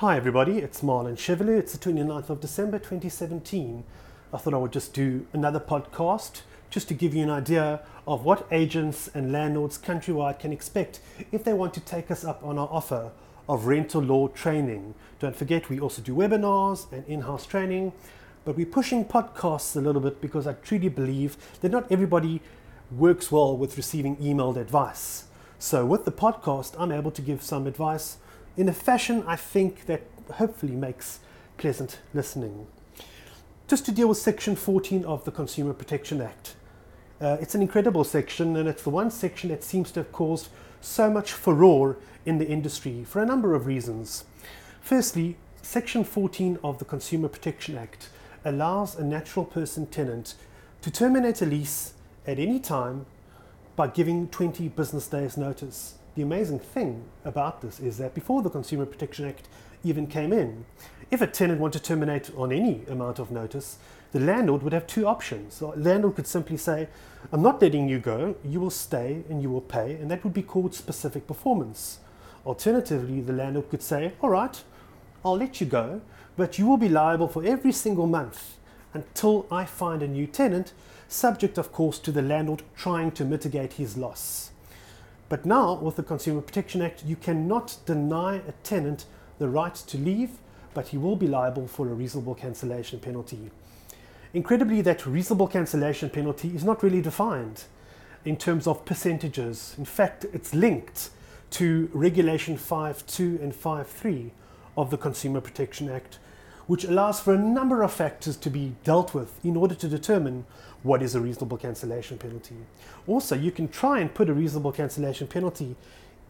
Hi everybody, it's Marlon Shevelew. It's the 29th of December 2017. I thought I would just do another podcast just to give you an idea of what agents and landlords countrywide can expect if they want to take us up on our offer of rental law training. Don't forget, we also do webinars and in house training, but we're pushing podcasts a little bit because I truly believe that not everybody works well with receiving emailed advice. So, with the podcast, I'm able to give some advice in a fashion I think that hopefully makes pleasant listening. Just to deal with Section 14 of the Consumer Protection Act. Uh, it's an incredible section, and it's the one section that seems to have caused so much furore in the industry for a number of reasons. Firstly, Section 14 of the Consumer Protection Act allows a natural person tenant to terminate a lease at any time by giving 20 business days notice. The amazing thing about this is that before the Consumer Protection Act even came in, if a tenant wanted to terminate on any amount of notice, the landlord would have two options. The landlord could simply say, I'm not letting you go, you will stay and you will pay, and that would be called specific performance. Alternatively, the landlord could say, All right, I'll let you go, but you will be liable for every single month until I find a new tenant, subject, of course, to the landlord trying to mitigate his loss. But now, with the Consumer Protection Act, you cannot deny a tenant the right to leave, but he will be liable for a reasonable cancellation penalty. Incredibly, that reasonable cancellation penalty is not really defined in terms of percentages. In fact, it's linked to Regulation 5.2 and 5.3 of the Consumer Protection Act, which allows for a number of factors to be dealt with in order to determine what is a reasonable cancellation penalty. Also, you can try and put a reasonable cancellation penalty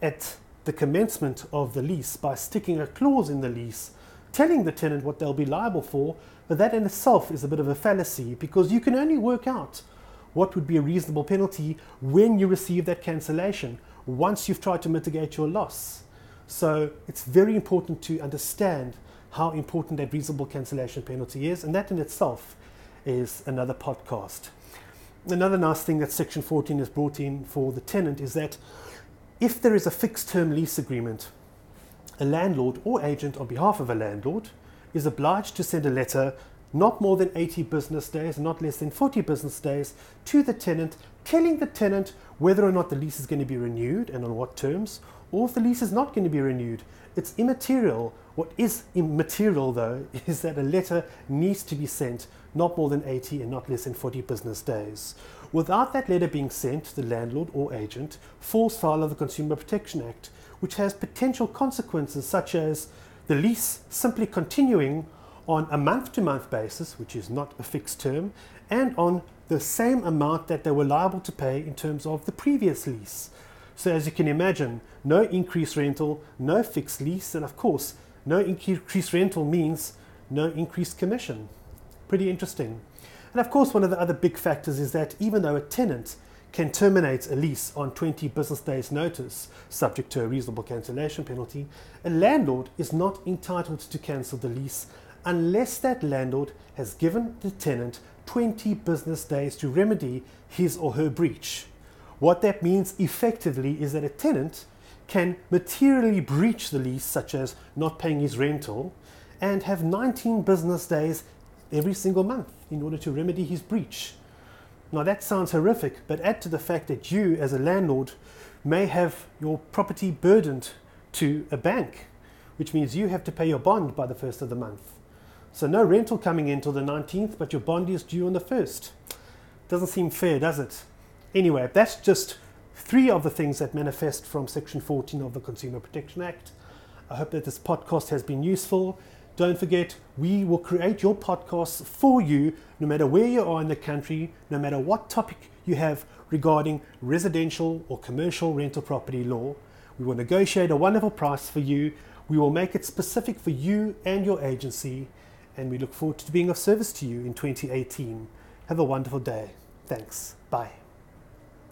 at the commencement of the lease by sticking a clause in the lease telling the tenant what they'll be liable for, but that in itself is a bit of a fallacy because you can only work out what would be a reasonable penalty when you receive that cancellation once you've tried to mitigate your loss. So it's very important to understand how important that reasonable cancellation penalty is, and that in itself is another podcast. Another nice thing that Section 14 has brought in for the tenant is that if there is a fixed term lease agreement a landlord or agent on behalf of a landlord is obliged to send a letter not more than 80 business days, not less than 40 business days, to the tenant, telling the tenant whether or not the lease is going to be renewed and on what terms, or if the lease is not going to be renewed. It's immaterial. What is immaterial, though, is that a letter needs to be sent not more than 80 and not less than 40 business days. Without that letter being sent the landlord or agent, falls foul of the Consumer Protection Act, which has potential consequences such as the lease simply continuing on a month to month basis, which is not a fixed term, and on the same amount that they were liable to pay in terms of the previous lease. So, as you can imagine, no increased rental, no fixed lease, and of course, no increased rental means no increased commission. Pretty interesting. And of course, one of the other big factors is that even though a tenant can terminate a lease on 20 business days' notice, subject to a reasonable cancellation penalty, a landlord is not entitled to cancel the lease unless that landlord has given the tenant 20 business days to remedy his or her breach. What that means effectively is that a tenant can materially breach the lease, such as not paying his rental, and have 19 business days every single month in order to remedy his breach. Now that sounds horrific, but add to the fact that you, as a landlord, may have your property burdened to a bank, which means you have to pay your bond by the first of the month. So no rental coming in till the 19th, but your bond is due on the 1st. Doesn't seem fair, does it? Anyway, that's just three of the things that manifest from Section 14 of the Consumer Protection Act. I hope that this podcast has been useful. Don't forget, we will create your podcasts for you no matter where you are in the country, no matter what topic you have regarding residential or commercial rental property law. We will negotiate a wonderful price for you. We will make it specific for you and your agency, and we look forward to being of service to you in 2018. Have a wonderful day. Thanks. Bye.